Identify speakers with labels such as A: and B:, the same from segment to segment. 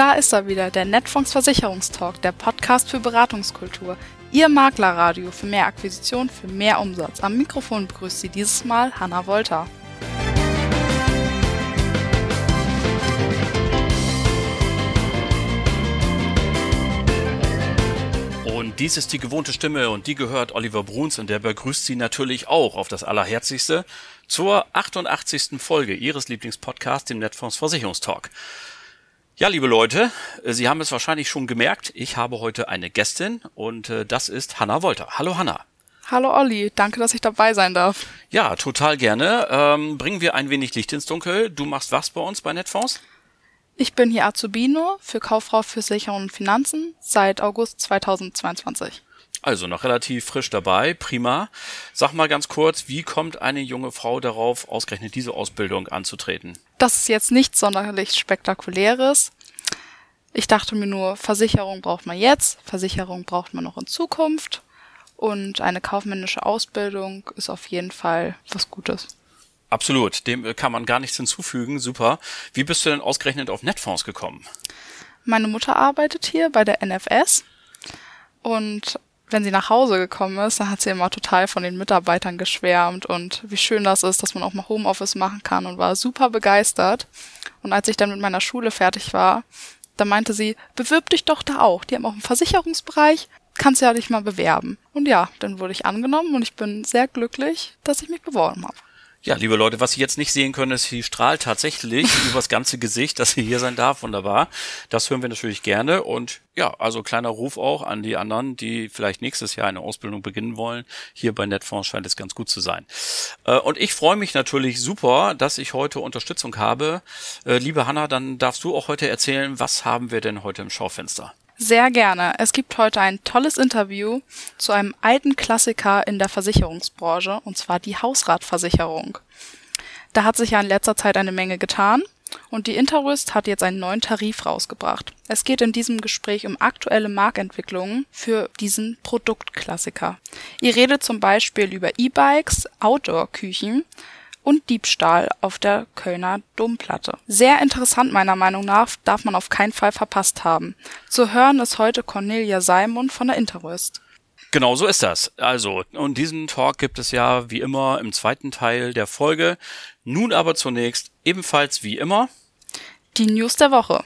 A: Da ist er wieder, der Netfonds Versicherungstalk, der Podcast für Beratungskultur. Ihr Maklerradio für mehr Akquisition, für mehr Umsatz. Am Mikrofon begrüßt Sie dieses Mal Hanna Wolter.
B: Und dies ist die gewohnte Stimme und die gehört Oliver Bruns und der begrüßt Sie natürlich auch auf das Allerherzigste zur 88. Folge Ihres Lieblingspodcasts, dem Netfonds Versicherungstalk. Ja, liebe Leute, äh, Sie haben es wahrscheinlich schon gemerkt, ich habe heute eine Gästin und äh, das ist Hanna Wolter. Hallo Hanna.
A: Hallo Olli, danke, dass ich dabei sein darf.
B: Ja, total gerne. Ähm, bringen wir ein wenig Licht ins Dunkel. Du machst was bei uns bei Netfonds?
A: Ich bin hier Azubino für Kauffrau für Sicherung und Finanzen seit August 2022.
B: Also noch relativ frisch dabei, prima. Sag mal ganz kurz, wie kommt eine junge Frau darauf, ausgerechnet diese Ausbildung anzutreten?
A: Das ist jetzt nichts sonderlich spektakuläres. Ich dachte mir nur, Versicherung braucht man jetzt, Versicherung braucht man noch in Zukunft und eine kaufmännische Ausbildung ist auf jeden Fall was Gutes.
B: Absolut, dem kann man gar nichts hinzufügen, super. Wie bist du denn ausgerechnet auf Netfonds gekommen?
A: Meine Mutter arbeitet hier bei der NFS und wenn sie nach Hause gekommen ist, dann hat sie immer total von den Mitarbeitern geschwärmt und wie schön das ist, dass man auch mal Homeoffice machen kann und war super begeistert. Und als ich dann mit meiner Schule fertig war, da meinte sie, bewirb dich doch da auch. Die haben auch einen Versicherungsbereich, kannst ja dich mal bewerben. Und ja, dann wurde ich angenommen und ich bin sehr glücklich, dass ich mich beworben habe.
B: Ja, liebe Leute, was Sie jetzt nicht sehen können, ist, sie strahlt tatsächlich übers ganze Gesicht, dass sie hier sein darf. Wunderbar. Das hören wir natürlich gerne. Und ja, also kleiner Ruf auch an die anderen, die vielleicht nächstes Jahr eine Ausbildung beginnen wollen. Hier bei Netfonds scheint es ganz gut zu sein. Äh, und ich freue mich natürlich super, dass ich heute Unterstützung habe. Äh, liebe Hanna, dann darfst du auch heute erzählen, was haben wir denn heute im Schaufenster?
A: Sehr gerne. Es gibt heute ein tolles Interview zu einem alten Klassiker in der Versicherungsbranche, und zwar die Hausratversicherung. Da hat sich ja in letzter Zeit eine Menge getan und die Interrist hat jetzt einen neuen Tarif rausgebracht. Es geht in diesem Gespräch um aktuelle Marktentwicklungen für diesen Produktklassiker. Ihr redet zum Beispiel über E-Bikes, Outdoor-Küchen, und Diebstahl auf der Kölner Domplatte. Sehr interessant meiner Meinung nach, darf man auf keinen Fall verpasst haben. Zu hören ist heute Cornelia Seimund von der Interwist.
B: Genau so ist das. Also, und diesen Talk gibt es ja wie immer im zweiten Teil der Folge. Nun aber zunächst ebenfalls wie immer
A: die News der Woche.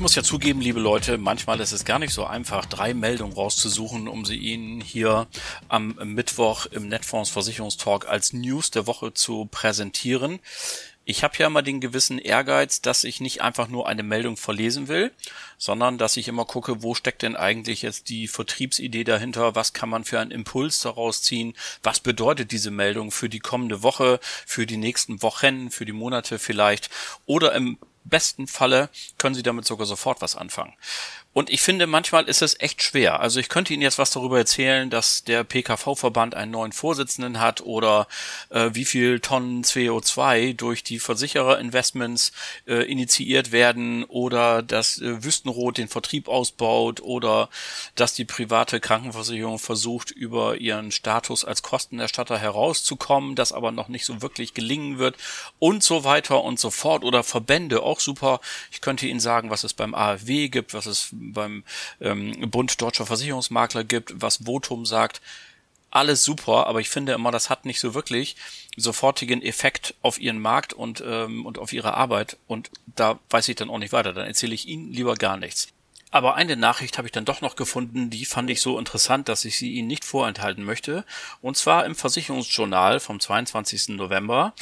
B: Ich muss ja zugeben, liebe Leute, manchmal ist es gar nicht so einfach, drei Meldungen rauszusuchen, um sie Ihnen hier am Mittwoch im Netfonds Versicherungstalk als News der Woche zu präsentieren. Ich habe ja immer den gewissen Ehrgeiz, dass ich nicht einfach nur eine Meldung verlesen will, sondern dass ich immer gucke, wo steckt denn eigentlich jetzt die Vertriebsidee dahinter, was kann man für einen Impuls daraus ziehen, was bedeutet diese Meldung für die kommende Woche, für die nächsten Wochen, für die Monate vielleicht? Oder im besten Falle können Sie damit sogar sofort was anfangen. Und ich finde, manchmal ist es echt schwer. Also ich könnte Ihnen jetzt was darüber erzählen, dass der PKV-Verband einen neuen Vorsitzenden hat oder äh, wie viel Tonnen CO2 durch die Versichererinvestments äh, initiiert werden oder dass äh, Wüstenrot den Vertrieb ausbaut oder dass die private Krankenversicherung versucht, über ihren Status als Kostenerstatter herauszukommen, das aber noch nicht so wirklich gelingen wird und so weiter und so fort. Oder Verbände, auch super. Ich könnte Ihnen sagen, was es beim AfW gibt, was es beim ähm, Bund Deutscher Versicherungsmakler gibt, was Votum sagt. Alles super, aber ich finde immer, das hat nicht so wirklich sofortigen Effekt auf ihren Markt und, ähm, und auf ihre Arbeit. Und da weiß ich dann auch nicht weiter. Dann erzähle ich Ihnen lieber gar nichts. Aber eine Nachricht habe ich dann doch noch gefunden, die fand ich so interessant, dass ich sie Ihnen nicht vorenthalten möchte. Und zwar im Versicherungsjournal vom 22. November.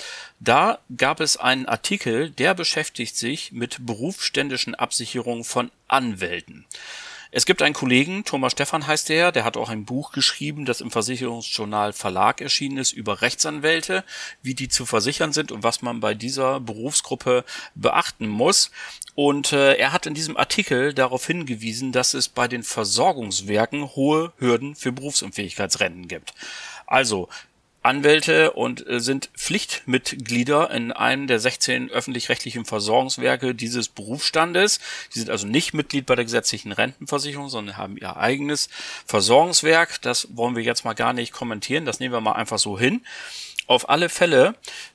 B: Da gab es einen Artikel, der beschäftigt sich mit berufsständischen Absicherungen von Anwälten. Es gibt einen Kollegen, Thomas Stefan heißt der, der hat auch ein Buch geschrieben, das im Versicherungsjournal Verlag erschienen ist, über Rechtsanwälte, wie die zu versichern sind und was man bei dieser Berufsgruppe beachten muss. Und äh, er hat in diesem Artikel darauf hingewiesen, dass es bei den Versorgungswerken hohe Hürden für Berufsunfähigkeitsrenten gibt. Also Anwälte und äh, sind Pflichtmitglieder in einem der 16 öffentlich-rechtlichen Versorgungswerke dieses Berufsstandes. Die sind also nicht Mitglied bei der gesetzlichen Rentenversicherung, sondern haben ihr eigenes Versorgungswerk. Das wollen wir jetzt mal gar nicht kommentieren. Das nehmen wir mal einfach so hin. Auf alle Fälle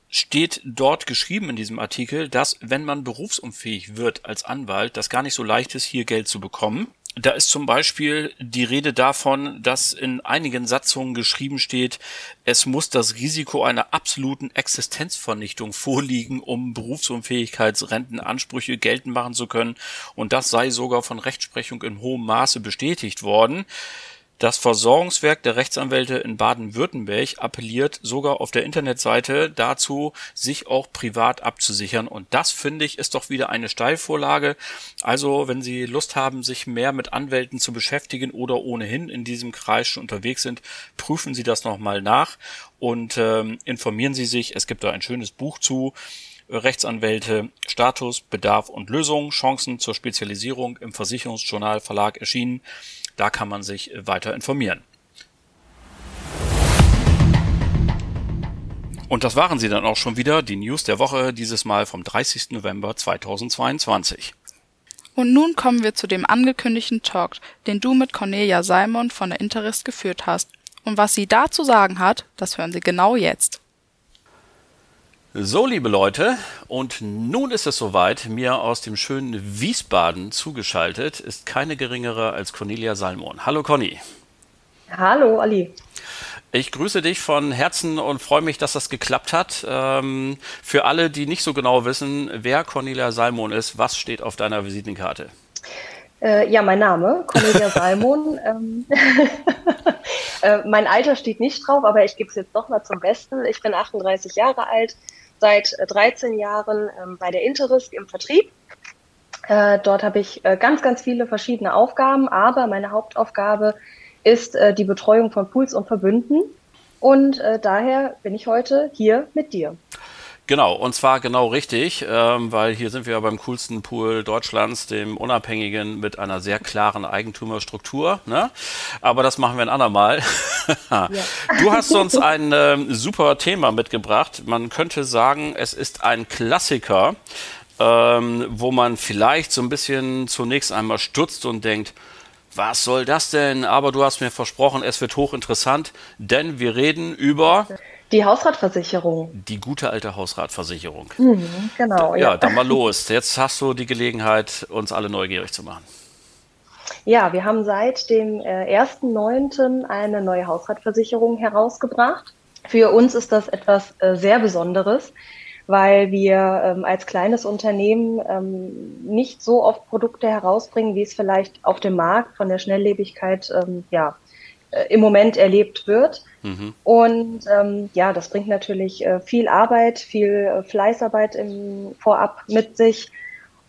B: steht dort geschrieben in diesem Artikel, dass wenn man berufsunfähig wird als Anwalt, das gar nicht so leicht ist, hier Geld zu bekommen. Da ist zum Beispiel die Rede davon, dass in einigen Satzungen geschrieben steht, es muss das Risiko einer absoluten Existenzvernichtung vorliegen, um Berufsunfähigkeitsrentenansprüche geltend machen zu können. Und das sei sogar von Rechtsprechung in hohem Maße bestätigt worden. Das Versorgungswerk der Rechtsanwälte in Baden-Württemberg appelliert sogar auf der Internetseite dazu, sich auch privat abzusichern. Und das finde ich ist doch wieder eine Steilvorlage. Also, wenn Sie Lust haben, sich mehr mit Anwälten zu beschäftigen oder ohnehin in diesem Kreis schon unterwegs sind, prüfen Sie das nochmal nach und ähm, informieren Sie sich. Es gibt da ein schönes Buch zu. Rechtsanwälte, Status, Bedarf und Lösung, Chancen zur Spezialisierung im Versicherungsjournal Verlag erschienen. Da kann man sich weiter informieren. Und das waren sie dann auch schon wieder, die News der Woche, dieses Mal vom 30. November 2022.
A: Und nun kommen wir zu dem angekündigten Talk, den du mit Cornelia Salmon von der Interist geführt hast. Und was sie da zu sagen hat, das hören Sie genau jetzt.
B: So, liebe Leute, und nun ist es soweit. Mir aus dem schönen Wiesbaden zugeschaltet ist keine geringere als Cornelia Salmon. Hallo Conny.
C: Hallo Ali.
B: Ich grüße dich von Herzen und freue mich, dass das geklappt hat. Ähm, für alle, die nicht so genau wissen, wer Cornelia Salmon ist, was steht auf deiner Visitenkarte?
C: Äh, ja, mein Name, Cornelia Salmon. ähm, äh, mein Alter steht nicht drauf, aber ich gebe es jetzt doch mal zum Besten. Ich bin 38 Jahre alt, seit 13 äh, Jahren ähm, bei der Interist im Vertrieb. Äh, dort habe ich äh, ganz, ganz viele verschiedene Aufgaben, aber meine Hauptaufgabe ist die Betreuung von Pools und Verbünden. Und daher bin ich heute hier mit dir.
B: Genau, und zwar genau richtig, ähm, weil hier sind wir beim coolsten Pool Deutschlands, dem Unabhängigen mit einer sehr klaren Eigentümerstruktur. Ne? Aber das machen wir ein andermal. ja. Du hast uns ein ähm, super Thema mitgebracht. Man könnte sagen, es ist ein Klassiker, ähm, wo man vielleicht so ein bisschen zunächst einmal stutzt und denkt, was soll das denn? Aber du hast mir versprochen, es wird hochinteressant, denn wir reden über
C: die Hausratversicherung.
B: Die gute alte Hausratversicherung.
C: Mhm, genau.
B: Ja, ja, dann mal los. Jetzt hast du die Gelegenheit, uns alle neugierig zu machen.
C: Ja, wir haben seit dem äh, 1.9. eine neue Hausratversicherung herausgebracht. Für uns ist das etwas äh, sehr Besonderes, weil wir ähm, als kleines Unternehmen ähm, nicht so oft Produkte herausbringen, wie es vielleicht auf dem Markt von der Schnelllebigkeit ähm, ja, äh, im Moment erlebt wird. Mhm. Und ähm, ja, das bringt natürlich äh, viel Arbeit, viel äh, Fleißarbeit im Vorab mit sich.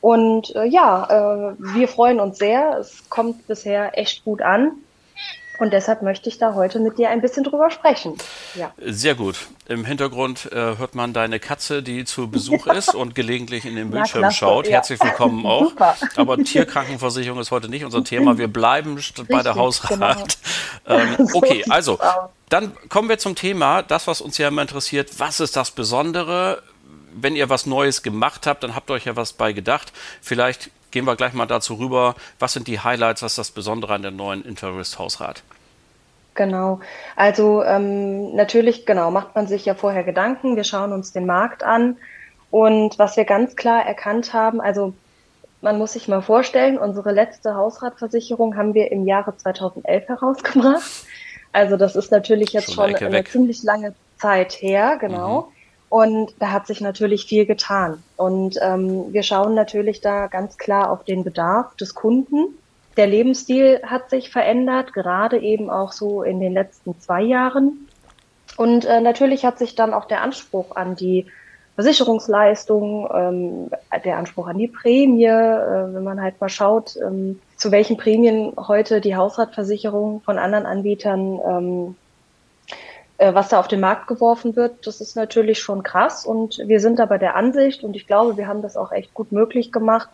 C: Und äh, ja, äh, wir freuen uns sehr. Es kommt bisher echt gut an. Und deshalb möchte ich da heute mit dir ein bisschen drüber sprechen.
B: Ja. Sehr gut. Im Hintergrund äh, hört man deine Katze, die zu Besuch ist und gelegentlich in den Bildschirm ja, schaut. Ja. Herzlich willkommen auch. Super. Aber Tierkrankenversicherung ist heute nicht unser Thema. Wir bleiben Richtig, bei der Hausrat. Genau. Ähm, okay, also dann kommen wir zum Thema, das, was uns ja immer interessiert. Was ist das Besondere? Wenn ihr was Neues gemacht habt, dann habt ihr euch ja was bei gedacht. Vielleicht gehen wir gleich mal dazu rüber. Was sind die Highlights, was ist das Besondere an der neuen Interest-Hausrat?
C: Genau. Also ähm, natürlich, genau, macht man sich ja vorher Gedanken. Wir schauen uns den Markt an. Und was wir ganz klar erkannt haben, also man muss sich mal vorstellen, unsere letzte Hausratversicherung haben wir im Jahre 2011 herausgebracht. Also das ist natürlich jetzt schon, schon eine ziemlich lange Zeit her, genau. Mhm. Und da hat sich natürlich viel getan. Und ähm, wir schauen natürlich da ganz klar auf den Bedarf des Kunden. Der Lebensstil hat sich verändert, gerade eben auch so in den letzten zwei Jahren. Und äh, natürlich hat sich dann auch der Anspruch an die Versicherungsleistung, ähm, der Anspruch an die Prämie, äh, wenn man halt mal schaut, ähm, zu welchen Prämien heute die Hausratversicherung von anderen Anbietern ähm, äh, was da auf den Markt geworfen wird, das ist natürlich schon krass. Und wir sind aber der Ansicht, und ich glaube, wir haben das auch echt gut möglich gemacht,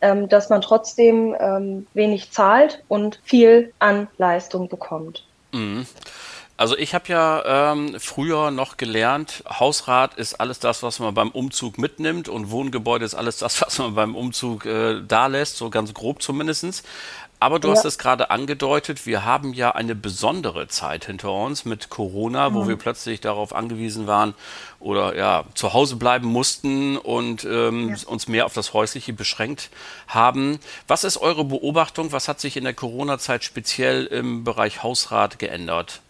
C: ähm, dass man trotzdem ähm, wenig zahlt und viel an Leistung bekommt.
B: Mhm. Also ich habe ja ähm, früher noch gelernt, Hausrat ist alles das, was man beim Umzug mitnimmt und Wohngebäude ist alles das, was man beim Umzug äh, da lässt, so ganz grob zumindestens. Aber du ja. hast es gerade angedeutet, wir haben ja eine besondere Zeit hinter uns mit Corona, mhm. wo wir plötzlich darauf angewiesen waren oder ja zu Hause bleiben mussten und ähm, ja. uns mehr auf das Häusliche beschränkt haben. Was ist eure Beobachtung? Was hat sich in der Corona-Zeit speziell im Bereich Hausrat geändert?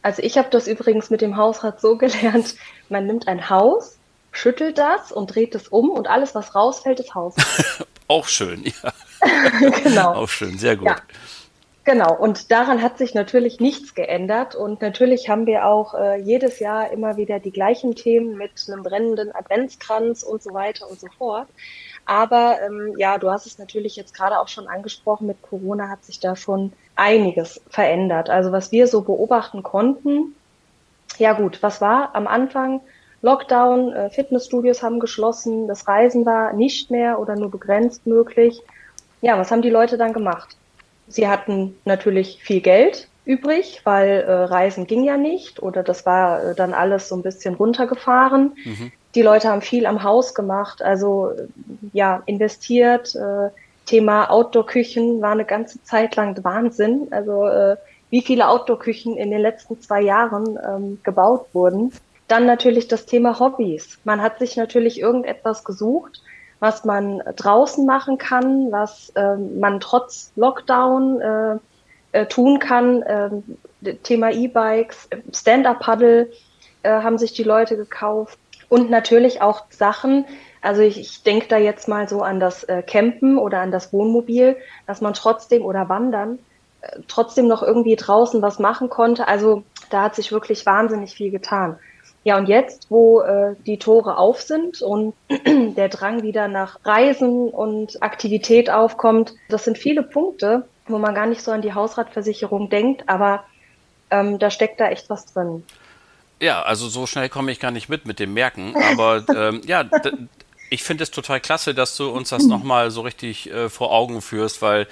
C: Also ich habe das übrigens mit dem Hausrat so gelernt, man nimmt ein Haus, schüttelt das und dreht es um und alles, was rausfällt, ist Haus.
B: Auch schön, ja.
C: genau.
B: Auch schön, sehr gut. Ja.
C: Genau, und daran hat sich natürlich nichts geändert. Und natürlich haben wir auch äh, jedes Jahr immer wieder die gleichen Themen mit einem brennenden Adventskranz und so weiter und so fort. Aber ähm, ja, du hast es natürlich jetzt gerade auch schon angesprochen, mit Corona hat sich da schon einiges verändert. Also was wir so beobachten konnten, ja gut, was war am Anfang? Lockdown, äh, Fitnessstudios haben geschlossen, das Reisen war nicht mehr oder nur begrenzt möglich. Ja, was haben die Leute dann gemacht? Sie hatten natürlich viel Geld übrig, weil äh, Reisen ging ja nicht oder das war äh, dann alles so ein bisschen runtergefahren. Mhm. Die Leute haben viel am Haus gemacht, also ja, investiert. Äh, Thema Outdoor-Küchen war eine ganze Zeit lang Wahnsinn. Also äh, wie viele Outdoor-Küchen in den letzten zwei Jahren ähm, gebaut wurden. Dann natürlich das Thema Hobbys. Man hat sich natürlich irgendetwas gesucht, was man draußen machen kann, was äh, man trotz Lockdown äh, äh, tun kann. Ähm, Thema E-Bikes, Stand-Up-Paddle äh, haben sich die Leute gekauft und natürlich auch Sachen. Also ich, ich denke da jetzt mal so an das äh, Campen oder an das Wohnmobil, dass man trotzdem oder Wandern äh, trotzdem noch irgendwie draußen was machen konnte. Also da hat sich wirklich wahnsinnig viel getan. Ja, und jetzt, wo äh, die Tore auf sind und der Drang wieder nach Reisen und Aktivität aufkommt, das sind viele Punkte, wo man gar nicht so an die Hausratversicherung denkt, aber ähm, da steckt da echt was drin.
B: Ja, also so schnell komme ich gar nicht mit mit dem Merken, aber ähm, ja, ich finde es total klasse, dass du uns das nochmal so richtig äh, vor Augen führst, weil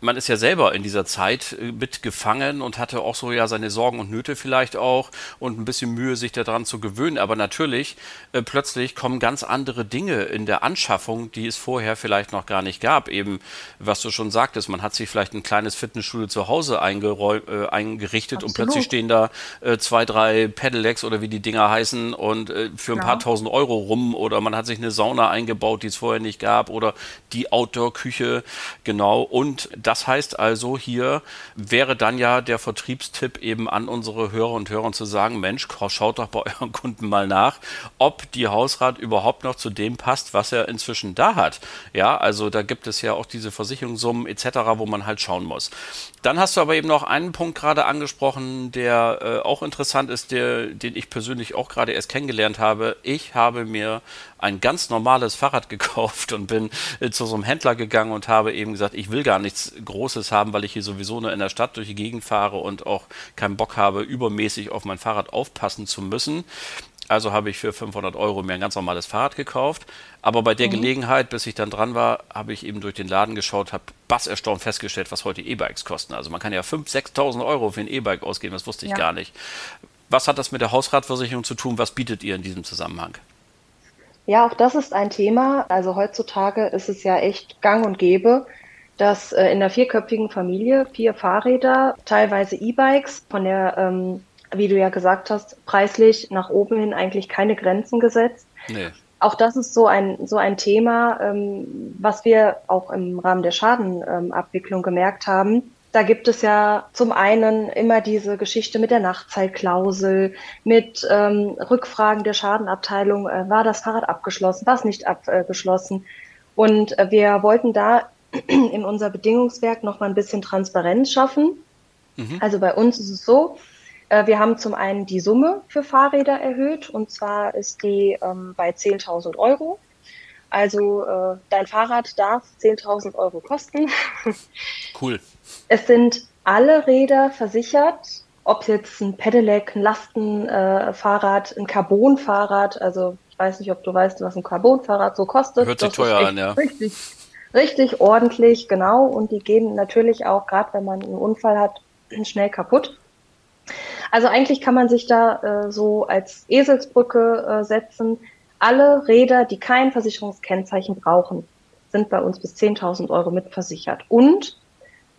B: man ist ja selber in dieser Zeit äh, mitgefangen und hatte auch so ja seine Sorgen und Nöte vielleicht auch und ein bisschen Mühe, sich daran zu gewöhnen. Aber natürlich, äh, plötzlich kommen ganz andere Dinge in der Anschaffung, die es vorher vielleicht noch gar nicht gab. Eben, was du schon sagtest, man hat sich vielleicht ein kleines Fitnessstudio zu Hause äh, eingerichtet Absolut. und plötzlich stehen da äh, zwei, drei Pedelecs oder wie die Dinger heißen und äh, für ein ja. paar tausend Euro rum oder man hat sich eine Sauna eingebaut, die es vorher nicht gab oder die Outdoor-Küche, genau. Und das heißt also, hier wäre dann ja der Vertriebstipp eben an unsere Hörer und Hörer zu sagen, Mensch, schaut doch bei euren Kunden mal nach, ob die Hausrat überhaupt noch zu dem passt, was er inzwischen da hat. Ja, also da gibt es ja auch diese Versicherungssummen etc., wo man halt schauen muss. Dann hast du aber eben noch einen Punkt gerade angesprochen, der äh, auch interessant ist, der, den ich persönlich auch gerade erst kennengelernt habe. Ich habe mir ein ganz normales Fahrrad gekauft und bin äh, zu so einem Händler gegangen und habe eben gesagt, ich will gar nichts Großes haben, weil ich hier sowieso nur in der Stadt durch die Gegend fahre und auch keinen Bock habe, übermäßig auf mein Fahrrad aufpassen zu müssen. Also habe ich für 500 Euro mir ein ganz normales Fahrrad gekauft. Aber bei der mhm. Gelegenheit, bis ich dann dran war, habe ich eben durch den Laden geschaut, habe bass erstaunt festgestellt, was heute E-Bikes kosten. Also man kann ja 5.000, 6.000 Euro für ein E-Bike ausgeben, das wusste ich ja. gar nicht. Was hat das mit der Hausratversicherung zu tun? Was bietet ihr in diesem Zusammenhang?
C: Ja, auch das ist ein Thema. Also heutzutage ist es ja echt gang und gäbe, dass äh, in der vierköpfigen Familie vier Fahrräder, teilweise E-Bikes, von der, ähm, wie du ja gesagt hast, preislich nach oben hin eigentlich keine Grenzen gesetzt. Nee. Auch das ist so ein, so ein Thema, ähm, was wir auch im Rahmen der Schadenabwicklung ähm, gemerkt haben da gibt es ja zum einen immer diese Geschichte mit der Nachtzeitklausel, mit ähm, Rückfragen der Schadenabteilung, äh, war das Fahrrad abgeschlossen, war es nicht abgeschlossen. Und äh, wir wollten da in unser Bedingungswerk noch mal ein bisschen Transparenz schaffen. Mhm. Also bei uns ist es so, äh, wir haben zum einen die Summe für Fahrräder erhöht und zwar ist die ähm, bei 10.000 Euro. Also äh, dein Fahrrad darf 10.000 Euro kosten.
B: Cool.
C: Es sind alle Räder versichert, ob jetzt ein Pedelec, ein Lastenfahrrad, äh, ein Carbonfahrrad, also ich weiß nicht, ob du weißt, was ein Carbonfahrrad so kostet.
B: Hört sich teuer an, ja.
C: Richtig, richtig ordentlich, genau. Und die gehen natürlich auch, gerade wenn man einen Unfall hat, schnell kaputt. Also eigentlich kann man sich da äh, so als Eselsbrücke äh, setzen. Alle Räder, die kein Versicherungskennzeichen brauchen, sind bei uns bis 10.000 Euro mitversichert. Und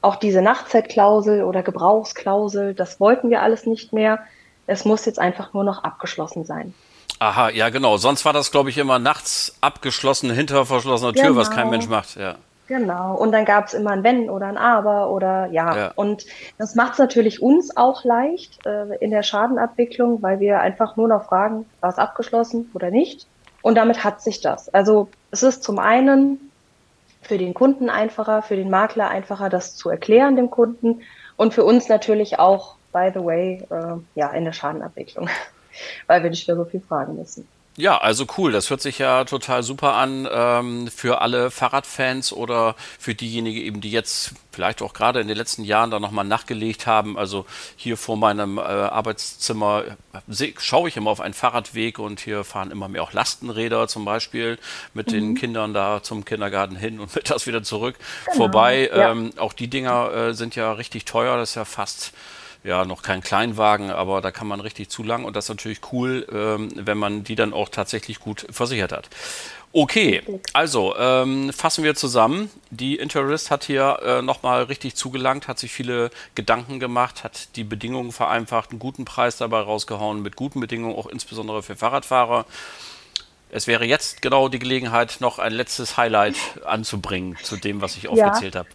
C: auch diese Nachtzeitklausel oder Gebrauchsklausel, das wollten wir alles nicht mehr. Es muss jetzt einfach nur noch abgeschlossen sein.
B: Aha, ja genau. Sonst war das, glaube ich, immer nachts abgeschlossen, hinter verschlossener Tür, genau. was kein Mensch macht. Ja.
C: Genau. Und dann gab es immer ein Wenn oder ein Aber oder ja. ja. Und das macht es natürlich uns auch leicht äh, in der Schadenabwicklung, weil wir einfach nur noch fragen, war es abgeschlossen oder nicht. Und damit hat sich das. Also es ist zum einen für den Kunden einfacher, für den Makler einfacher, das zu erklären dem Kunden und für uns natürlich auch, by the way, äh, ja, in der Schadenabwicklung, weil wir nicht mehr so viel fragen müssen.
B: Ja, also cool. Das hört sich ja total super an ähm, für alle Fahrradfans oder für diejenigen eben, die jetzt vielleicht auch gerade in den letzten Jahren da nochmal nachgelegt haben. Also hier vor meinem äh, Arbeitszimmer schaue ich immer auf einen Fahrradweg und hier fahren immer mehr auch Lastenräder zum Beispiel mit mhm. den Kindern da zum Kindergarten hin und mittags wieder zurück genau. vorbei. Ja. Ähm, auch die Dinger äh, sind ja richtig teuer. Das ist ja fast ja noch kein Kleinwagen, aber da kann man richtig zulangen und das ist natürlich cool, ähm, wenn man die dann auch tatsächlich gut versichert hat. Okay, also ähm, fassen wir zusammen. Die Interest hat hier äh, nochmal richtig zugelangt, hat sich viele Gedanken gemacht, hat die Bedingungen vereinfacht, einen guten Preis dabei rausgehauen, mit guten Bedingungen, auch insbesondere für Fahrradfahrer. Es wäre jetzt genau die Gelegenheit, noch ein letztes Highlight anzubringen zu dem, was ich aufgezählt ja. habe.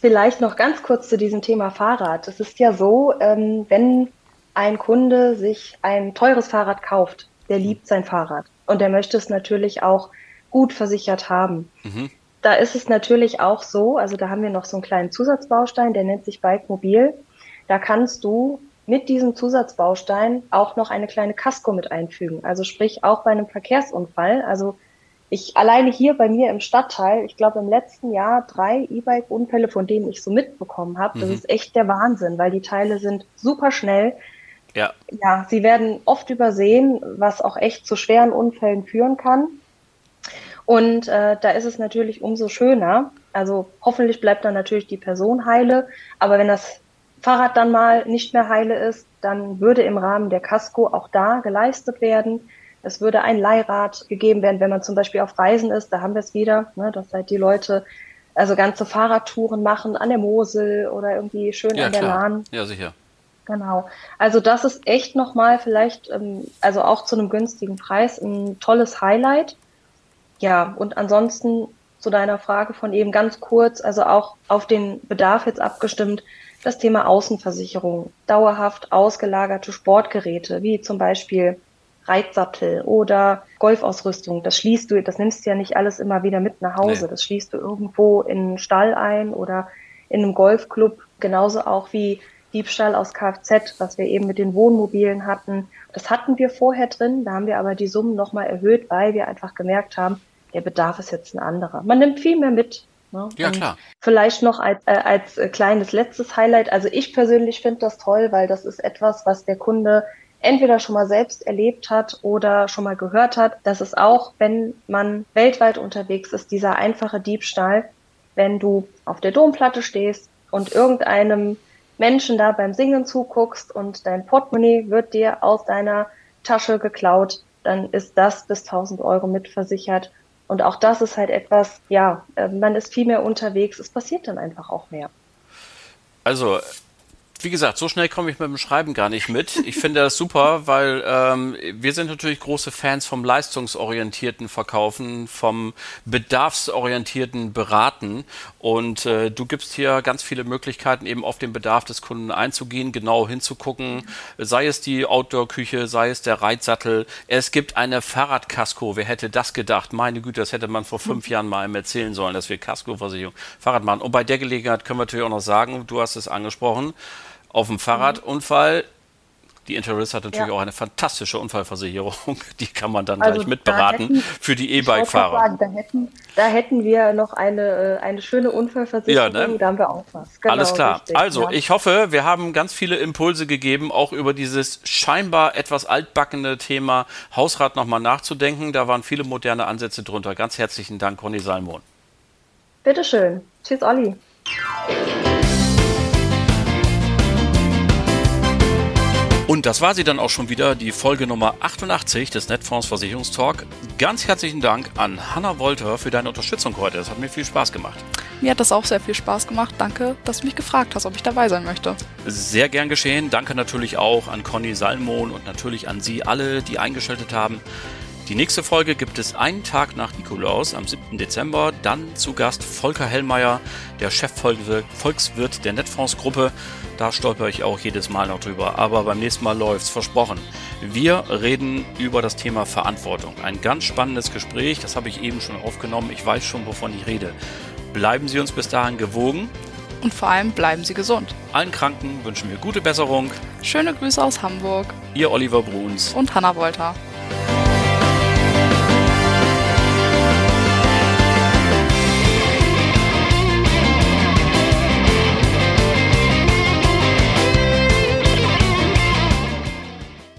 C: Vielleicht noch ganz kurz zu diesem Thema Fahrrad. Es ist ja so, ähm, wenn ein Kunde sich ein teures Fahrrad kauft, der liebt sein Fahrrad und der möchte es natürlich auch gut versichert haben. Mhm. Da ist es natürlich auch so, also da haben wir noch so einen kleinen Zusatzbaustein, der nennt sich Bike Mobil. Da kannst du mit diesem Zusatzbaustein auch noch eine kleine Kasko mit einfügen. Also sprich auch bei einem Verkehrsunfall. Also ich alleine hier bei mir im Stadtteil, ich glaube im letzten Jahr drei E-Bike-Unfälle, von denen ich so mitbekommen habe. Das mhm. ist echt der Wahnsinn, weil die Teile sind super schnell. Ja. ja, sie werden oft übersehen, was auch echt zu schweren Unfällen führen kann. Und äh, da ist es natürlich umso schöner. Also hoffentlich bleibt dann natürlich die Person heile. Aber wenn das Fahrrad dann mal nicht mehr heile ist, dann würde im Rahmen der Casco auch da geleistet werden. Es würde ein Leihrad gegeben werden, wenn man zum Beispiel auf Reisen ist. Da haben wir es wieder, ne, dass halt die Leute also ganze Fahrradtouren machen an der Mosel oder irgendwie schön ja, an der klar. Lahn.
B: Ja, sicher.
C: Genau. Also das ist echt nochmal vielleicht, ähm, also auch zu einem günstigen Preis, ein tolles Highlight. Ja, und ansonsten zu deiner Frage von eben ganz kurz, also auch auf den Bedarf jetzt abgestimmt, das Thema Außenversicherung, dauerhaft ausgelagerte Sportgeräte, wie zum Beispiel Reitsattel oder Golfausrüstung. Das schließt du, das nimmst du ja nicht alles immer wieder mit nach Hause. Nee. Das schließt du irgendwo in einen Stall ein oder in einem Golfclub. Genauso auch wie Diebstahl aus Kfz, was wir eben mit den Wohnmobilen hatten. Das hatten wir vorher drin, da haben wir aber die Summen nochmal erhöht, weil wir einfach gemerkt haben, der Bedarf ist jetzt ein anderer. Man nimmt viel mehr mit.
B: Ne? Ja, klar.
C: Vielleicht noch als, äh, als kleines letztes Highlight. Also ich persönlich finde das toll, weil das ist etwas, was der Kunde entweder schon mal selbst erlebt hat oder schon mal gehört hat, dass es auch, wenn man weltweit unterwegs ist, dieser einfache Diebstahl, wenn du auf der Domplatte stehst und irgendeinem Menschen da beim Singen zuguckst und dein Portemonnaie wird dir aus deiner Tasche geklaut, dann ist das bis 1000 Euro mitversichert. Und auch das ist halt etwas, ja, äh, man ist viel mehr unterwegs, es passiert dann einfach auch mehr.
B: Also wie gesagt, so schnell komme ich mit dem Schreiben gar nicht mit. Ich finde das super, weil ähm, wir sind natürlich große Fans vom leistungsorientierten Verkaufen, vom bedarfsorientierten Beraten. Und äh, du gibst hier ganz viele Möglichkeiten, eben auf den Bedarf des Kunden einzugehen, genau hinzugucken, sei es die Outdoor-Küche, sei es der Reitsattel. Es gibt eine Fahrradkasko. Wer hätte das gedacht? Meine Güte, das hätte man vor fünf Jahren mal einem erzählen sollen, dass wir Kaskoversicherung Fahrrad machen. Und bei der Gelegenheit können wir natürlich auch noch sagen, du hast es angesprochen, auf dem Fahrradunfall. Die Interest hat natürlich ja. auch eine fantastische Unfallversicherung. Die kann man dann also gleich mitberaten hätten, für die E-Bike-Fahrer.
C: Da hätten, da hätten wir noch eine, äh, eine schöne Unfallversicherung. Ja, ne? Da haben wir auch was.
B: Genau, Alles klar. Richtig, also, ja. ich hoffe, wir haben ganz viele Impulse gegeben, auch über dieses scheinbar etwas altbackene Thema Hausrat nochmal nachzudenken. Da waren viele moderne Ansätze drunter. Ganz herzlichen Dank, Conny Salmon.
C: Bitteschön. Tschüss, Olli.
B: Und das war sie dann auch schon wieder, die Folge Nummer 88 des Netfonds Versicherungstalk. Ganz herzlichen Dank an Hanna Wolter für deine Unterstützung heute. Es hat mir viel Spaß gemacht.
A: Mir hat das auch sehr viel Spaß gemacht. Danke, dass du mich gefragt hast, ob ich dabei sein möchte.
B: Sehr gern geschehen. Danke natürlich auch an Conny Salmon und natürlich an Sie alle, die eingeschaltet haben. Die nächste Folge gibt es einen Tag nach Nikolaus am 7. Dezember. Dann zu Gast Volker Hellmeier, der Chefvolkswirt der Netfonds-Gruppe. Da stolper ich auch jedes Mal noch drüber. Aber beim nächsten Mal läuft's, versprochen. Wir reden über das Thema Verantwortung. Ein ganz spannendes Gespräch, das habe ich eben schon aufgenommen. Ich weiß schon, wovon ich rede. Bleiben Sie uns bis dahin gewogen.
A: Und vor allem bleiben Sie gesund.
B: Allen Kranken wünschen wir gute Besserung.
A: Schöne Grüße aus Hamburg.
B: Ihr Oliver Bruns
A: und Hanna Wolter.